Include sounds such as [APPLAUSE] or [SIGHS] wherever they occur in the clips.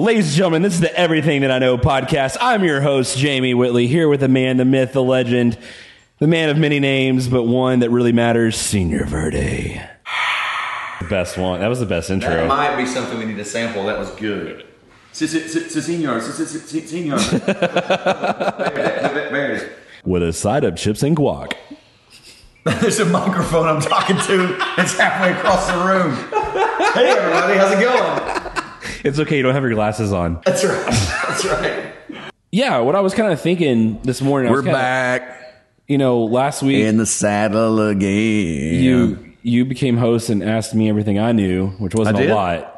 Ladies and gentlemen, this is the Everything That I Know podcast. I'm your host, Jamie Whitley, here with the man, the myth, the legend, the man of many names, but one that really matters, Senor Verde. [SIGHS] The best one. That was the best intro. That might be something we need to sample. That was good. Senor, senor. with a side of chips and guac. [LAUGHS] There's a microphone I'm talking to. It's halfway across the room. Hey, everybody, how's it going? It's okay, you don't have your glasses on. That's right. That's right. Yeah, what I was kind of thinking this morning, We're was kinda- back You know, last week in the saddle again. you you became host and asked me everything I knew, which wasn't a lot.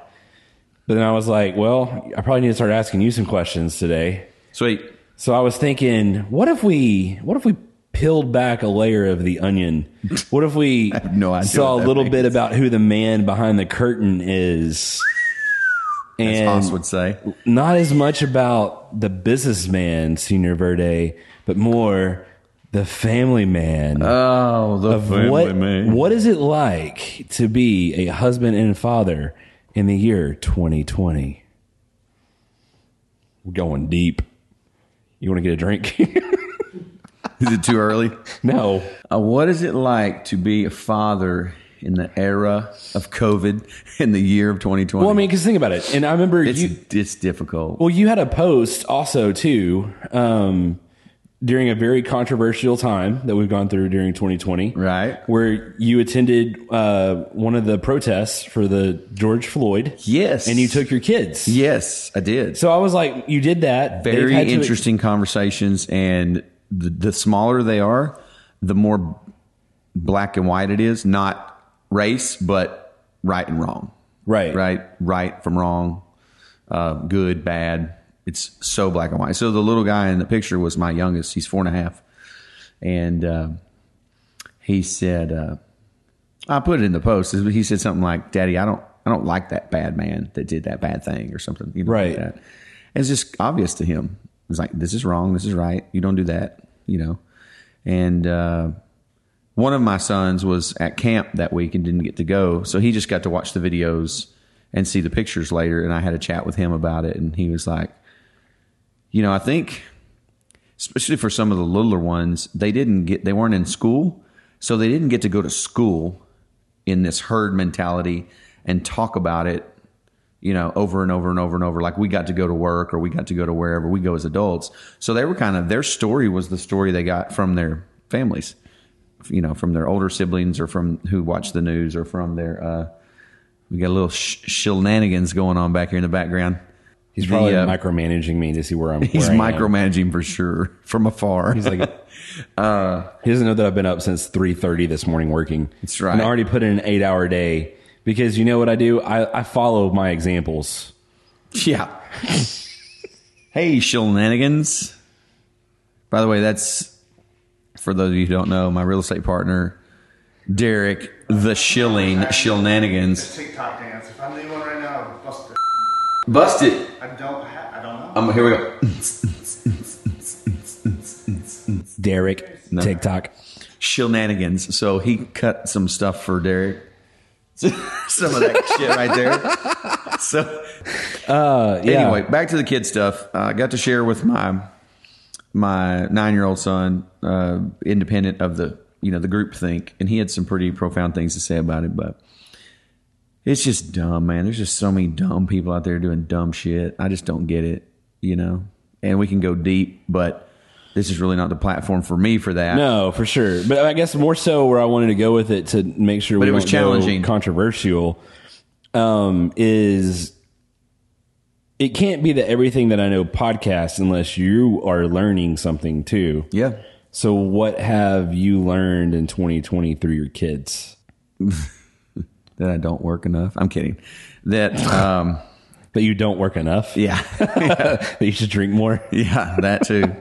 But then I was like, well, I probably need to start asking you some questions today. Sweet. So I was thinking, what if we what if we peeled back a layer of the onion? What if we [LAUGHS] no saw a that little bit about who the man behind the curtain is? As And Haas would say. not as much about the businessman, Senor Verde, but more the family man. Oh, the of what what is it like to be a husband and father in the year 2020? We're going deep. You want to get a drink? [LAUGHS] Is it too early? no. Uh, what is it like to be a father in the era of COVID [LAUGHS] in the year of 2020? Well, I mean, because think about it. And I remember it's, you. it's difficult. Well, you had a post also too um, during a very controversial time that we've gone through during 2020, Right. Where you attended uh, one of the protests for the George Floyd, Yes. and you took your kids. Yes, I did. So I was like, you did that. Very interesting conversations, and the, the smaller they are, the more black and white it is. Not race, but right and wrong. Right. right, right from wrong, uh, good, bad. It's so black and white. So the little guy in the picture was my youngest. He's four and a half, and uh, he said, uh, "I put it in the post." He said something like, "Daddy, I don't, I don't like that bad man that did that bad thing or something." You know, Right. Like that. It's just obvious to him. It's like this is wrong. This is right. You don't do that. You know, and. One of my sons was at camp that week and didn't get to go, so he just got to watch the videos and see the pictures later. And I had a chat with him about it, and he was like, "You know, I think, especially for some of the littler ones, they didn't get, they weren't in school, so they didn't get to go to school in this herd mentality and talk about it." You know, over and over and over and over. Like we got to go to work or we got to go to wherever we go as adults. So they were kind of, their story was the story they got from their families you know, from their older siblings or from who watch the news or from their, uh, we got a little sh- shenanigans going on back here in the background. He's The, probably uh, micromanaging me to see where I'm. [LAUGHS] He's where I am. micromanaging for sure from afar. He's like, [LAUGHS] uh, he doesn't know that I've been up since three thirty this morning working. That's right. And I already put in an eight hour day because you know what I do? I, I follow my examples. yeah. [LAUGHS] hey, shenanigans. By the way, that's for those of you who don't know, my real estate partner, Derek, the shilling shenanigans. TikTok dance. If I knew one right now, I would bust it. Bust it. I don't. Ha- I don't know. Um, here we go. Derek, TikTok. shenanigans. So he cut some stuff for Derek. [LAUGHS] some of that shit right there. So Uh, yeah. anyway, back to the kid stuff. Uh, I got to share with my my nine year old son, uh, independent of the you know the group think, and he had some pretty profound things to say about it. But it's just dumb, man. There's just so many dumb people out there doing dumb shit. I just don't get it, you know. And we can go deep, but this is really not the platform for me for that. No, for sure. But I guess more so where I wanted to go with it to make sure But we it was challenging. controversial um, is it can't be the everything that I know podcast unless you are learning something too. Yeah. So what have you learned in 2020 through your kids? [LAUGHS] that I don't work enough. I'm kidding. That um [LAUGHS] That you don't work enough? yeah. [LAUGHS] that you should drink more? yeah, that too.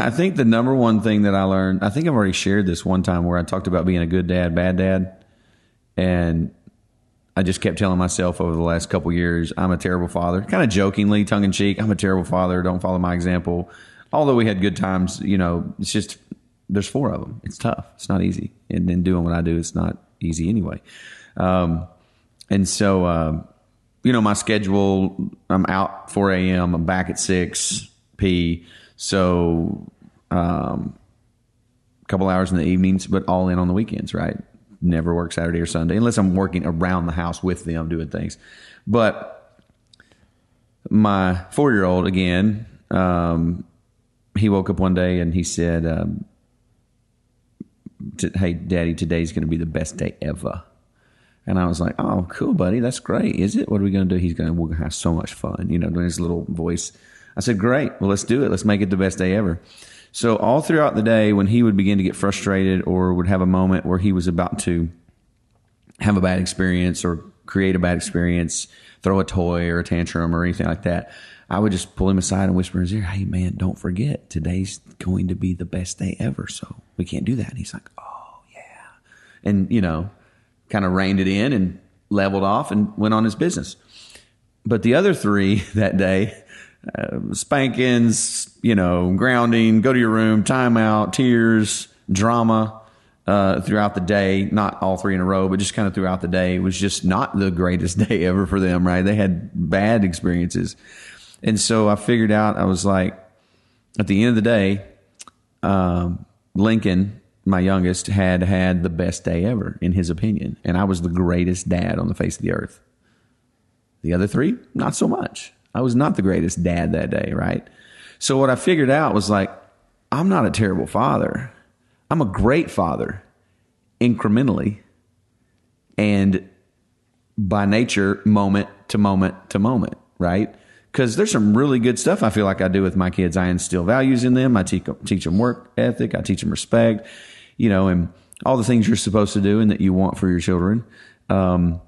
I think the number one thing that I learned, I think I've already shared this one time where I talked about being a good dad, bad dad. And I just kept telling myself over the last couple years, I'm a terrible father. Kind of jokingly, tongue in cheek, I'm a terrible father. Don't follow my example. Although we had good times, you know, it's just there's four of them. It's tough. It's not easy. And then doing what I do, it's not easy anyway. Um, and so um, you know, my schedule, I'm out 4 a.m., I'm back at 6 p. So, um, a couple hours in the evenings, but all in on the weekends, right? Never work Saturday or Sunday unless I'm working around the house with them doing things. But my four year old, again, um, he woke up one day and he said, um, Hey, daddy, today's going to be the best day ever. And I was like, "Oh, cool, buddy. That's great. Is it? What are we going to do?" He's going, "We're going to have so much fun." You know, doing his little voice. I said, "Great. Well, let's do it. Let's make it the best day ever." So all throughout the day, when he would begin to get frustrated or would have a moment where he was about to have a bad experience or create a bad experience, throw a toy or a tantrum or anything like that, I would just pull him aside and whisper in his ear, "Hey, man, don't forget today's going to be the best day ever. So we can't do that." And he's like, "Oh yeah," and you know kind of reined it in and leveled off and went on his business. But the other three [LAUGHS] that day, uh, spankings, you know, grounding, go to your room, timeout, tears, drama uh, throughout the day. Not all three in a row, but just kind of throughout the day It was just not the greatest [LAUGHS] day ever for them, right? They had bad experiences. And so I figured out, I was like, at the end of the day, um, Lincoln my youngest had had the best day ever in his opinion and i was the greatest dad on the face of the earth the other three not so much i was not the greatest dad that day right so what i figured out was like i'm not a terrible father i'm a great father incrementally and by nature moment to moment to moment right because there's some really good stuff I feel like I do with my kids. I instill values in them. I teach, teach them work ethic. I teach them respect, you know, and all the things you're supposed to do and that you want for your children. Um,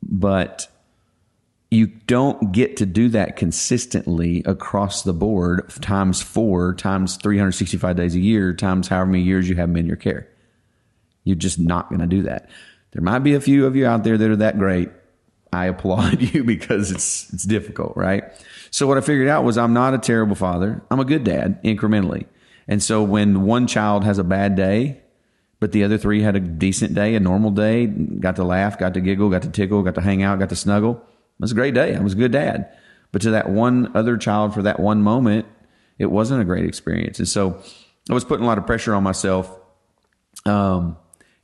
but you don't get to do that consistently across the board times four, times 365 days a year, times however many years you have them in your care. You're just not going to do that. There might be a few of you out there that are that great. I [LAUGHS] applaud you because it's it's difficult, right? So what I figured out was I'm not a terrible father. I'm a good dad incrementally. And so when one child has a bad day, but the other three had a decent day, a normal day, got to laugh, got to giggle, got to tickle, got to hang out, got to snuggle, was a great day. I was a good dad. But to that one other child for that one moment, it wasn't a great experience. And so I was putting a lot of pressure on myself. Um,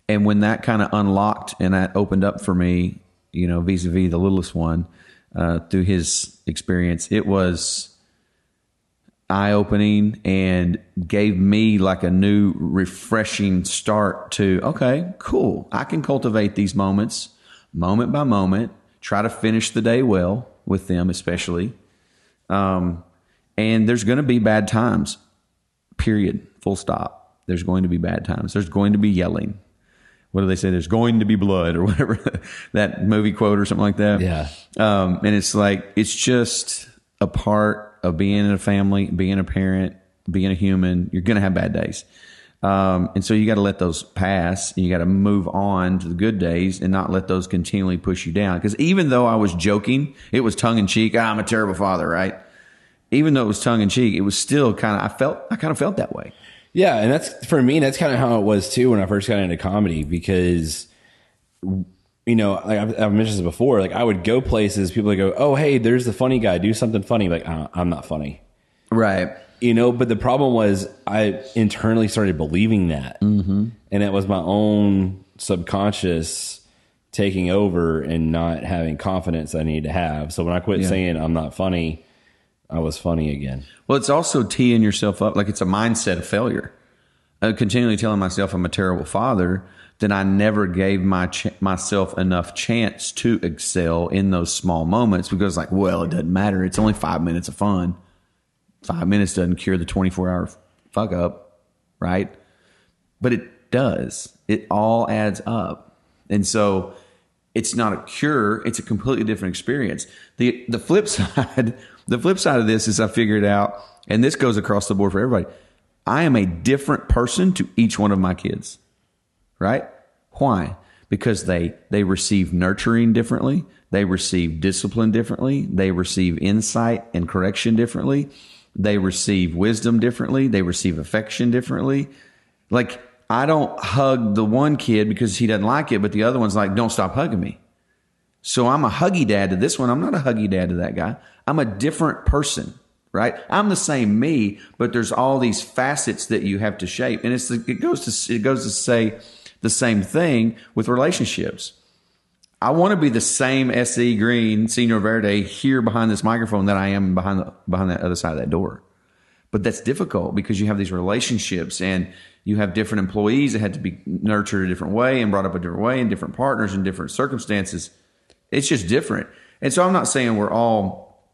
and when that kind of unlocked and that opened up for me, you know, vis a vis the littlest one, uh, through his experience, it was eye opening and gave me like a new refreshing start to, okay, cool. I can cultivate these moments moment by moment, try to finish the day well with them, especially. Um, and there's going to be bad times, period, full stop. There's going to be bad times. There's going to be yelling what do they say? There's going to be blood or [LAUGHS] whatever that movie quote or something like that. Yeah. Um, and it's like, it's just a part of being in a family, being a parent, being a human. You're going to have bad days. Um, and so you got to let those pass and you got to move on to the good days and not let those continually push you down. Because even though I was joking, it was tongue in cheek. Ah, I'm a terrible father, right? Even though it was tongue in cheek, it was still kind of, I felt, I kind of felt that way. Yeah, and that's for me. That's kind of how it was too when I first got into comedy because, you know, like I've, I've mentioned this before. Like I would go places, people would go, "Oh, hey, there's the funny guy. Do something funny." Like uh, I'm not funny, Right. you know. But the problem was I internally started believing that, mm-hmm. and it was my own subconscious taking over and not having confidence I needed to have. So when I quit Yeah. saying I'm not funny, I was funny again. Well, it's also teeing yourself up like it's a mindset of failure. Uh, continually telling myself I'm a terrible father, then I never gave my ch- myself enough chance to excel in those small moments because, like, well, it doesn't matter. It's only five minutes of fun. Five minutes doesn't cure the 24 hour fuck up, right? But it does. It all adds up. And so it's not a cure, it's a completely different experience. The the flip [LAUGHS] side, the flip side of this is I figured out, and this goes across the board for everybody. I am a different person to each one of my kids. Right? Why? Because they they receive nurturing differently, they receive discipline differently, they receive insight and correction differently, they receive wisdom differently, they receive affection differently. Like I don't hug the one kid because he doesn't like it, but the other one's like, "Don't stop hugging me." So I'm a huggy dad to this one. I'm not a huggy dad to that guy. I'm a different person, right? I'm the same me, but there's all these facets that you have to shape. And it's it goes to it goes to say the same thing with relationships. I want to be the same SE Green Senor Verde here behind this microphone that I am behind the, behind that other side of that door. But that's difficult because you have these relationships and you have different employees that had to be nurtured a different way and brought up a different way and different partners in different circumstances. It's just different. And so I'm not saying we're all,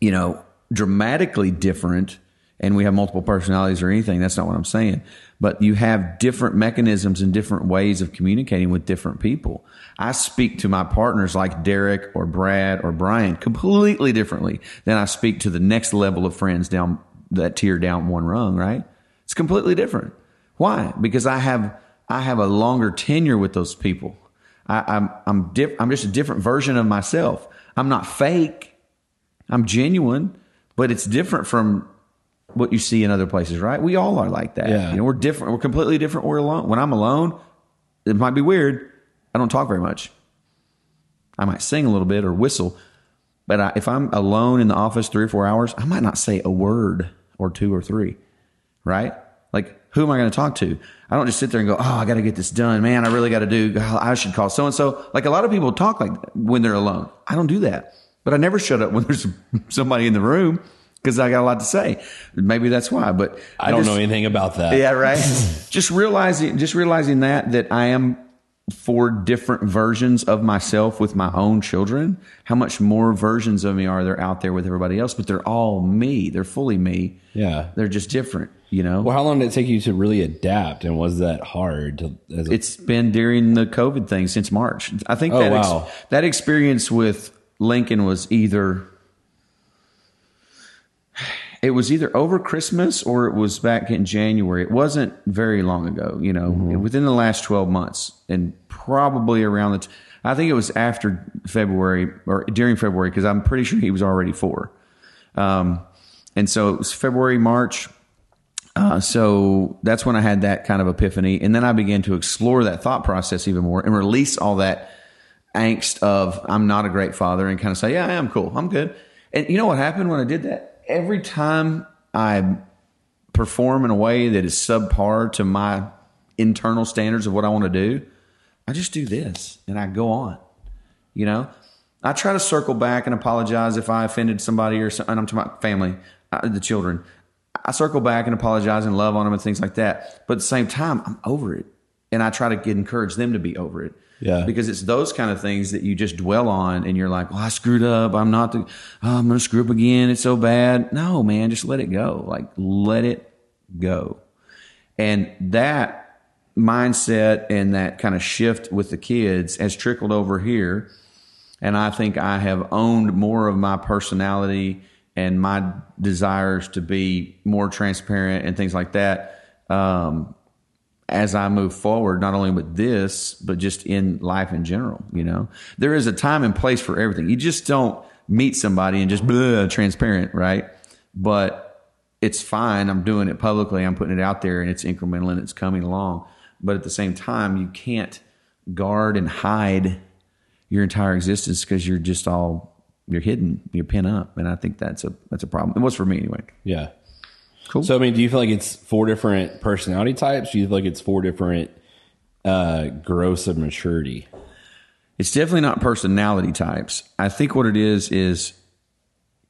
you know, dramatically different and we have multiple personalities or anything. That's not what I'm saying. But you have different mechanisms and different ways of communicating with different people. I speak to my partners like Derek or Brad or Brian completely differently than I speak to the next level of friends down that tier down one rung, right? It's completely different. Why? Because I have I have a longer tenure with those people. I, I'm I'm diff, I'm just a different version of myself. I'm not fake. I'm genuine, but it's different from what you see in other places, right? We all are like that. Yeah. You know, we're different. We're completely different. We're alone. When I'm alone, it might be weird. I don't talk very much. I might sing a little bit or whistle, but I, if I'm alone in the office three or four hours, I might not say a word or two or three, right? Like, who am I going to talk to? I don't just sit there and go, oh, I got to get this done. Man, I really got to do, oh, I should call so and so. Like a lot of people talk like when they're alone. I don't do that, but I never shut up when there's [LAUGHS] somebody in the room because I got a lot to say. Maybe that's why, but I don't just- know anything about that. yeah, right. [LAUGHS] just realizing, just realizing that that I am four different versions of myself with my own children. How much more versions of me are there out there with everybody else? But they're all me. They're fully me. Yeah. They're just different. You know. Well, how long did it take you to really adapt, and was that hard? To, as a, it's been during the COVID thing since March. I think Oh, that ex- that experience with Lincoln was either it was either over Christmas or it was back in January. It wasn't very long ago, you know, Mm-hmm. within the last 12 months and probably around the t- I think it was after February or during February because I'm pretty sure he was already 4. Um and so it was February, March, uh, so that's when I had that kind of epiphany. And then I began to explore that thought process even more and release all that angst of I'm not a great father and kind of say, yeah, I am cool. I'm good. And you know what happened when I did that? Every time I perform in a way that is subpar to my internal standards of what I want to do, I just do this and I go on. You know, I try to circle back and apologize if I offended somebody or some- and I'm to my family, uh, the children. I circle back and apologize and love on them and things like that. But at the same time, I'm over it, and I try to get, encourage them to be over it. Yeah. because it's those kind of things that you just dwell on, and you're like, "Well, I screwed up. I'm not the. Oh, I'm gonna screw up again. It's so bad." No, man, just let it go. Like let it go. And that mindset and that kind of shift with the kids has trickled over here. And I think I have owned more of my personality and my desires to be more transparent and things like that um, as I move forward, not only with this, but just in life in general. You know, there is a time and place for everything. You just don't meet somebody and just blah, transparent, right? But it's fine. I'm doing it publicly. I'm putting it out there and it's incremental and it's coming along. But at the same time, you can't guard and hide your entire existence because you're just all you're hidden, you're pin up, and I think that's a that's a problem. It was for me anyway. yeah. Cool. So, I mean, do you feel like it's four different personality types? Do you feel like it's four different uh, growths of maturity? It's definitely not personality types. I think what it is is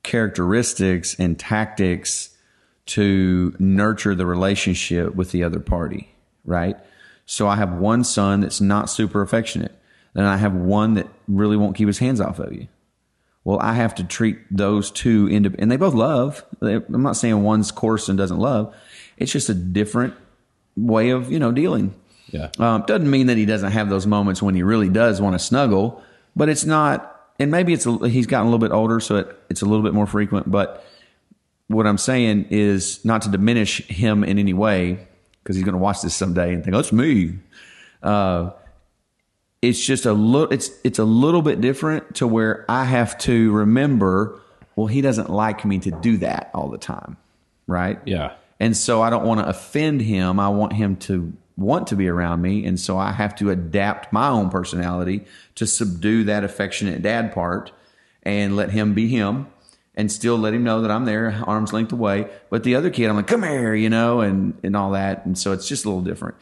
characteristics and tactics to nurture the relationship with the other party, right? So I have one son that's not super affectionate, and I have one that really won't keep his hands off of you. Well, I have to treat those two into, and they both love. I'm not saying one's coarse and doesn't love. It's just a different way of you know dealing. Yeah. Um, doesn't mean that he doesn't have those moments when he really does want to snuggle, but it's not. And maybe it's a, he's gotten a little bit older, so it, it's a little bit more frequent. But what I'm saying is not to diminish him in any way, because he's going to watch this someday and think, "That's me." Uh, it's just a little. It's it's a little bit different to where I have to remember. Well, he doesn't like me to do that all the time, right? Yeah. And so I don't want to offend him. I want him to want to be around me. And so I have to adapt my own personality to subdue that affectionate dad part and let him be him and still let him know that I'm there, arm's length away. But the other kid, I'm like, come here, you know, and, and all that. And so it's just a little different.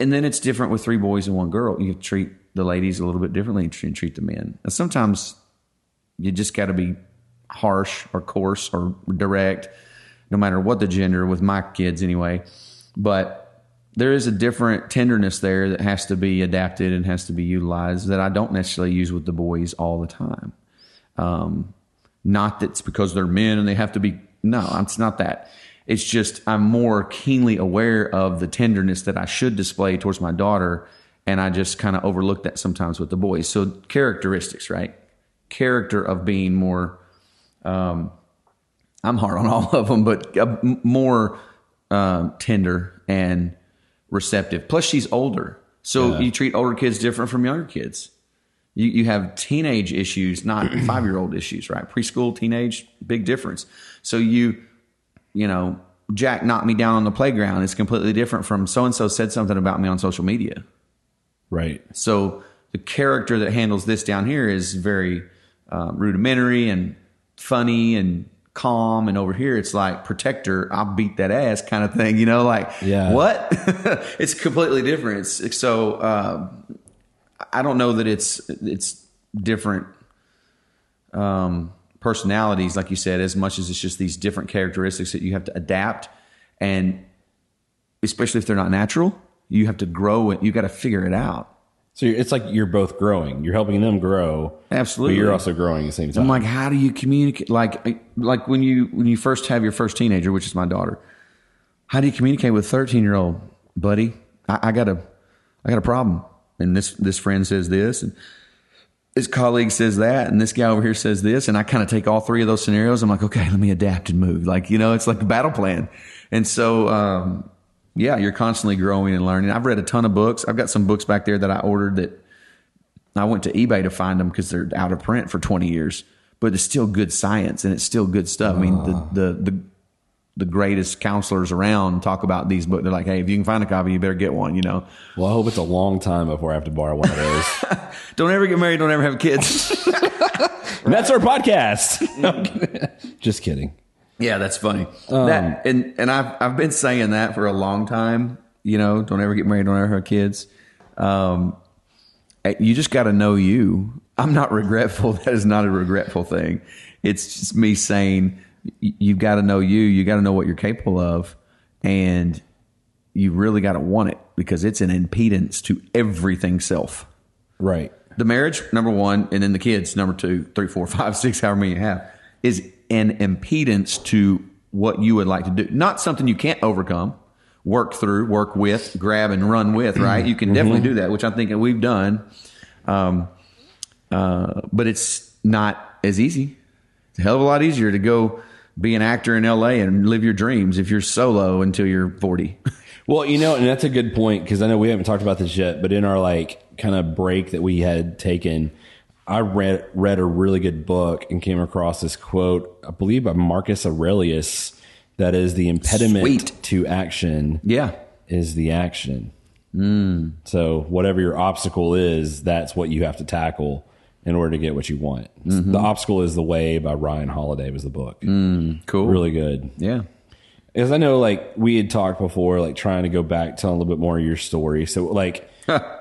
And then it's different with three boys and one girl. You treat the ladies a little bit differently and treat, the men. And sometimes you just got to be harsh or coarse or direct, no matter what the gender, with my kids anyway. But there is a different tenderness there that has to be adapted and has to be utilized that I don't necessarily use with the boys all the time. Um, not that it's because they're men and they have to be, no, it's not that. It's just I'm more keenly aware of the tenderness that I should display towards my daughter. And I just kind of overlook that sometimes with the boys. So characteristics, right? Character of being more, um, I'm hard on all of them, but uh, more um, tender and receptive. Plus, she's older, so you treat older kids different from younger kids. You you have teenage issues, not [CLEARS THROAT] five year old issues, right? Preschool, teenage, big difference. So you, you know, Jack knocked me down on the playground. It's completely different from so and so said something about me on social media. Right. So the character that handles this down here is very um, rudimentary and funny and calm, and over here it's like protector. I'll beat that ass kind of thing, you know, like Yeah. what? [LAUGHS] it's completely different. It's, so uh, I don't know that it's it's different um, personalities, like you said, as much as it's just these different characteristics that you have to adapt, and especially if they're not natural, you have to grow it. You got to figure it out. So you're, it's like you're both growing. You're helping them grow. Absolutely. But you're also growing at the same time. I'm like, how do you communicate? Like, like when you when you first have your first teenager, which is my daughter. How do you communicate with 13 year old, buddy? I, I got a, I got a problem, and this this friend says this, and his colleague says that, and this guy over here says this, and I kind of take all three of those scenarios. I'm like, okay, let me adapt and move. Like, you know, it's like a battle plan, and so. um yeah, you're constantly growing and learning. I've read a ton of books. I've got some books back there that I ordered that I went to eBay to find them because they're out of print for 20 years, but it's still good science and it's still good stuff. I mean, the, ah. the, the, the greatest counselors around talk about these books. They're like, Hey, if you can find a copy, you better get one, you know, well, I hope it's a long time before I have to borrow one of those. [LAUGHS] don't ever get married. Don't ever have kids. [LAUGHS] and that's our podcast. [LAUGHS] No, I'm kidding. Just kidding. Yeah, that's funny. that, and, and I've, I've been saying that for a long time, you know, don't ever get married. Don't ever have kids. Um, eh, you just got to know you. I'm not [LAUGHS] regretful. That is not a regretful thing. It's just me saying you've got to know you. You got to know what you're capable of, and you really got to want it because it's an impedance to everything self. Right. The marriage, number one, and then the kids, number two, three, four, [LAUGHS] five, six, however many you have, is an impedance to what you would like to do. Not something you can't overcome, work through, work with, grab and run with, right? You can definitely do that, which I'm thinking we've done. Um, uh, but it's not as easy. It's a hell of a lot easier to go be an actor in LA and live your dreams if you're solo until you're 40. [LAUGHS] Well, you know, and that's a good point because I know we haven't talked about this yet, but in our like kind of break that we had taken, I read read a really good book and came across this quote, I believe by Marcus Aurelius, that is the impediment Sweet. to action yeah. is the action. Mm. So whatever your obstacle is, that's what you have to tackle in order to get what you want. Mm-hmm. The obstacle is the way by Ryan Holiday was the book. Mm, cool. Really good. Yeah. Because I know, like we had talked before, like trying to go back, telling a little bit more of your story. So, like,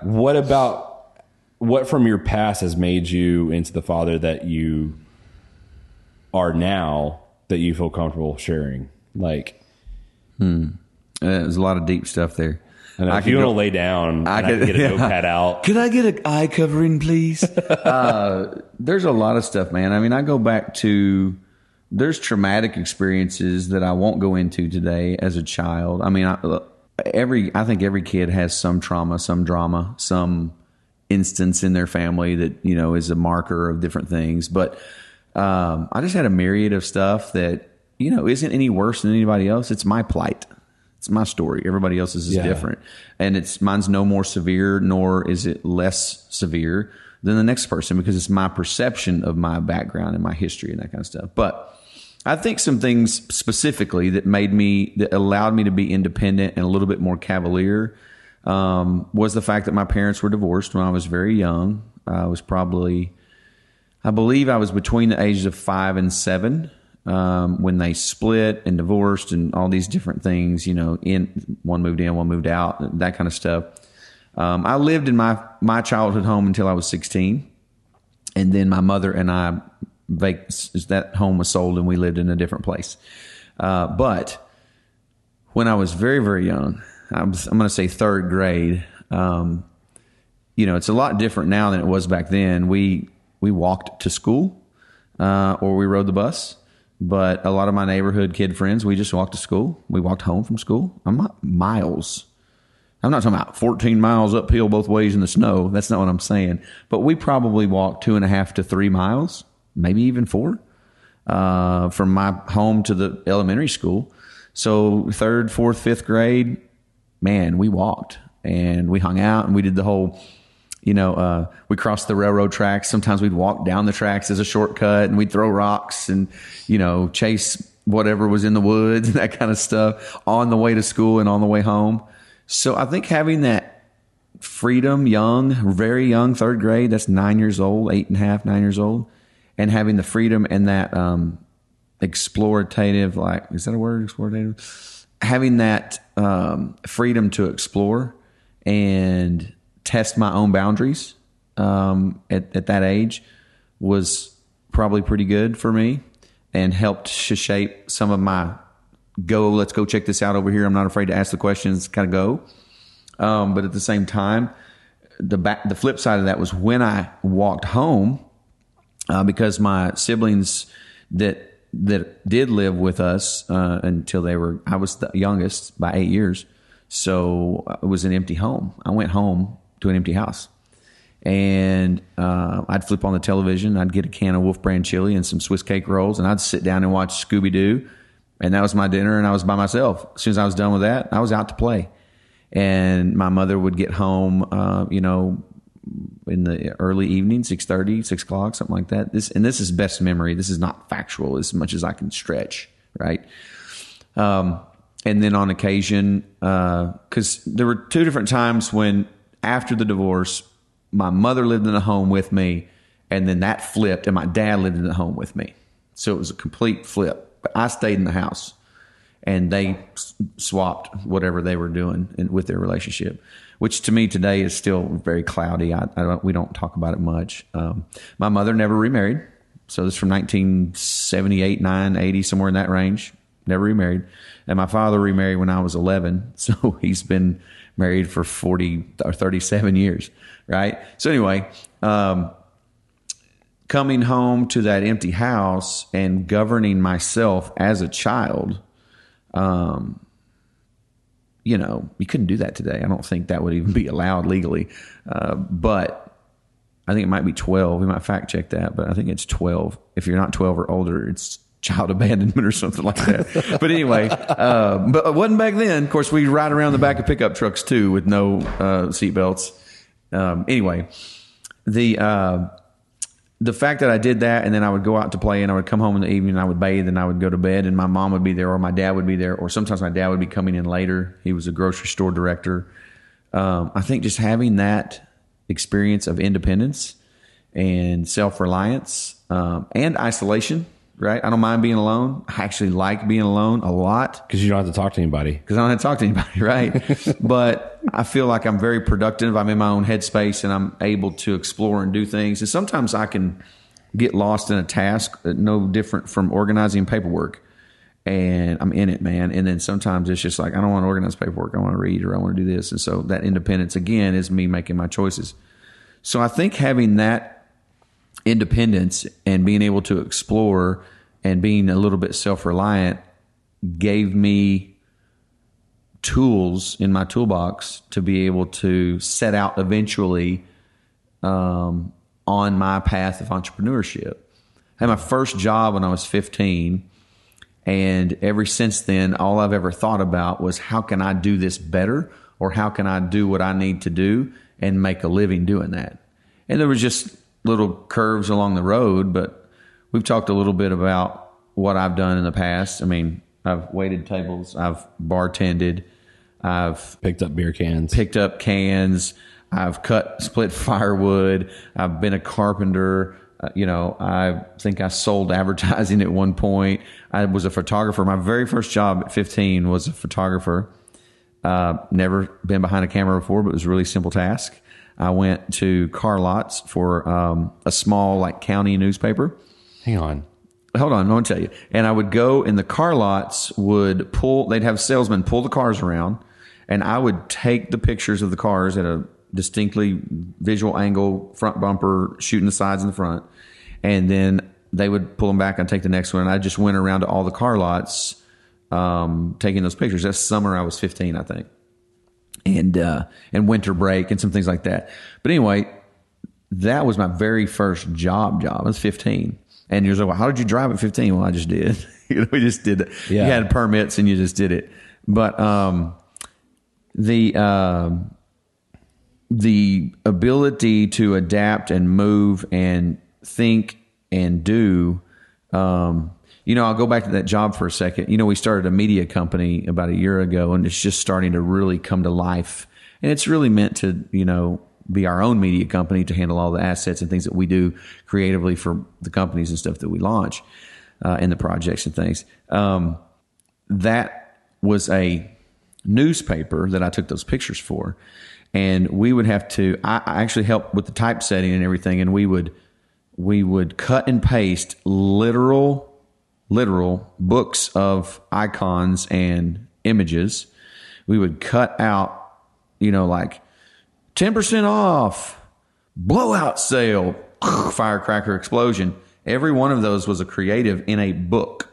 what about what from your past has made you into the father that you are now that you feel comfortable sharing? Like, Uh, there's a lot of deep stuff there. and I if you want to lay down, I and I, could- can get a [LAUGHS] yeah. notepad out. Could I get an eye covering, please? [LAUGHS] uh, there's a lot of stuff, man. I mean, I go back to there's traumatic experiences that I won't go into today as a child. I mean, I, every I think every kid has some trauma, some drama, some instance in their family that you know is a marker of different things. But um, I just had a myriad of stuff that you know isn't any worse than anybody else. It's my plight. It's my story. Everybody else's is Yeah. different, and it's mine's no more severe nor is it less severe than the next person because it's my perception of my background and my history and that kind of stuff. But I think some things specifically that made me that allowed me to be independent and a little bit more cavalier um, was the fact that my parents were divorced when I was very young. I was probably, I believe I was between the ages of five and seven um, when they split and divorced and all these different things. You know, in one moved in, one moved out, that kind of stuff. Um, I lived in my my childhood home until I was sixteen, and then my mother and I, that home was sold, and we lived in a different place. Uh, but when I was very very young, I was, I'm going to say third grade. Um, you know, it's a lot different now than it was back then. We we walked to school, uh, or we rode the bus. But a lot of my neighborhood kid friends, we just walked to school. We walked home from school. I'm not miles. I'm not talking about 14 miles uphill both ways in the snow. That's not what I'm saying. But we probably walked two and a half to three miles, maybe even four, uh, from my home to the elementary school. So third, fourth, fifth grade, man, we walked and we hung out and we did the whole, you know, uh, we crossed the railroad tracks. Sometimes we'd walk down the tracks as a shortcut and we'd throw rocks and, you know, chase whatever was in the woods [LAUGHS] and that kind of stuff on the way to school and on the way home. So I think having that freedom, young, very young, third grade, that's nine years old, eight and a half, nine years old, and having the freedom and that um, explorative, like, is that a word, explorative? Having that um, freedom to explore and test my own boundaries um, at, at that age was probably pretty good for me and helped shape some of my go, let's go check this out over here. I'm not afraid to ask the questions, kind of go. Um, but at the same time, the back, the flip side of that was when I walked home, uh, because my siblings that that did live with us uh, until they were, I was the youngest by eight years, so it was an empty home. I went home to an empty house, and uh, I'd flip on the television. I'd get a can of Wolf Brand chili and some Swiss cake rolls, and I'd sit down and watch Scooby Doo and that was my dinner and I was by myself. As soon as I was done with that, I was out to play. And my mother would get home, uh, you know, in the early evening, 6.30, 6 o'clock, something like that. This, and this is best memory. This is not factual as much as I can stretch, right? Um, and then on occasion, because uh, there were two different times when after the divorce, my mother lived in the home with me, and then that flipped, and my dad lived in the home with me. So it was a complete flip. But I stayed in the house, and they swapped whatever they were doing in, with their relationship, which to me today is still very cloudy. I, I don't, we don't talk about it much. Um, my mother never remarried, so this is from 1978, 9, 80, somewhere in that range. Never remarried, and my father remarried when I was 11, [LAUGHS] so he's been married for 40 or 37 years, right? So anyway. Um, coming home to that empty house and governing myself as a child, um, you know, you couldn't do that today. I don't think that would even be allowed legally. Uh, but I think it might be 12. We might fact check that, but I think it's 12. If you're not 12 or older, it's child [LAUGHS] abandonment or something like that. but anyway, uh, but it wasn't back then. Of course, we ride around the back of pickup trucks too with no uh, seatbelts. Um, anyway, the uh, the fact that I did that and then I would go out to play and I would come home in the evening and I would bathe and I would go to bed and my mom would be there or my dad would be there or sometimes my dad would be coming in later. He was a grocery store director. Um, I think just having that experience of independence and self reliance um, and isolation, right? I don't mind being alone. I actually like being alone a lot Because you don't have to talk to anybody. because I don't have to talk to anybody, [LAUGHS] right? but I feel like I'm very productive. I'm in my own headspace and I'm able to explore and do things. And sometimes I can get lost in a task, uh, no different from organizing paperwork. And I'm in it, man. And then sometimes it's just like, I don't want to organize paperwork. I want to read or I want to do this. And so that independence, again, is me making my choices. So I think having that independence and being able to explore and being a little bit self reliant gave me tools in my toolbox to be able to set out eventually um, on my path of entrepreneurship. I had my first job when I was 15. And ever since then, all I've ever thought about was how can I do this better or how can I do what I need to do and make a living doing that. And there was just little curves along the road, but we've talked a little bit about what I've done in the past. I mean, I've waited tables, I've bartended, I've Picked up beer cans. picked up cans. I've cut split [LAUGHS] firewood. I've been a carpenter. Uh, you know, I think I sold [LAUGHS] advertising at one point. I was a photographer. My very first job at 15 was a photographer. Uh, never been behind a camera before, but it was a really simple task. I went to car lots for um, a small like county newspaper Hang on. hold on, I want to tell you. And I would go and the car lots would pull, they'd have salesmen pull the cars around and I would take the pictures of the cars at a distinctly visual angle, front bumper, shooting the sides and the front. And then they would pull them back and take the next one. And I just went around to all the car lots, um, taking those pictures. That's summer I was 15, I think. And, uh, and winter break and some things like that. But anyway, that was my very first job job. I was 15. And you're like, well, how did you drive at 15? Well, I just did. [LAUGHS] you know, we just did it. Yeah. You had permits and you just did it. But, um, the, um, the ability to adapt and move and think and do, um, you know, I'll go back to that job for a second. You know, we started a media company about a year ago and it's just starting to really come to life. And it's really meant to, you know, be our own media company to handle all the assets and things that we do creatively for the companies and stuff that we launch uh, and the projects and things. Um, that was a newspaper that I took those pictures for. And we would have to, I, I actually helped with the typesetting and everything. And we would, we would cut and paste literal, literal books of icons and images. We would cut out, you know, like 10% off, blowout sale, [LAUGHS] firecracker explosion. Every one of those was a creative in a book,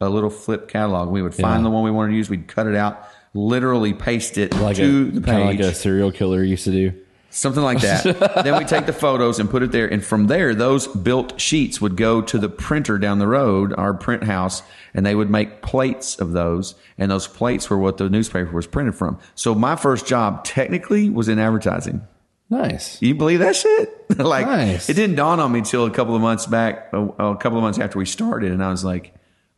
a little flip catalog. We would find Yeah. the one we wanted to use, we'd cut it out, literally paste it Like to a the kind of page. like a serial killer used to do. Something like that. [LAUGHS] then we take the photos and put it there. And from there, those built sheets would go to the printer down the road, our print house, and they would make plates of those. And those plates were what the newspaper was printed from. So my first job technically was in advertising. Nice. You believe that shit? [LAUGHS] like Nice. it didn't dawn on me till a couple of months back, a, a couple of months after we started, and I was like,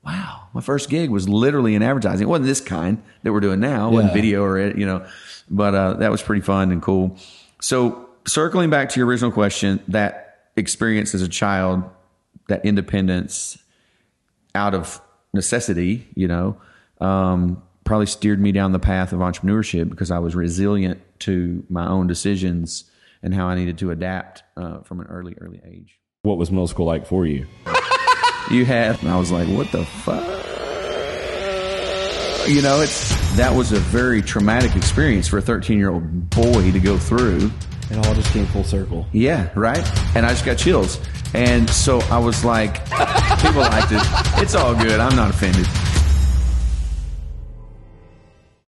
"Wow, my first gig was literally in advertising. It wasn't this kind that we're doing now, it wasn't video or it, you know, but uh, that was pretty fun and cool." So circling back to your original question, that experience as a child, that independence out of necessity, you know, um, probably steered me down the path of entrepreneurship because I was resilient to my own decisions and how I needed to adapt uh, from an early, early age. What was middle school like for you? [LAUGHS] You had, and I was like, what the fuck? You know, it's that was a very traumatic experience for a 13 year old boy to go through. It all just came full circle. Yeah, right. And I just got chills. And so I was like, people liked it. It's all good. I'm not offended.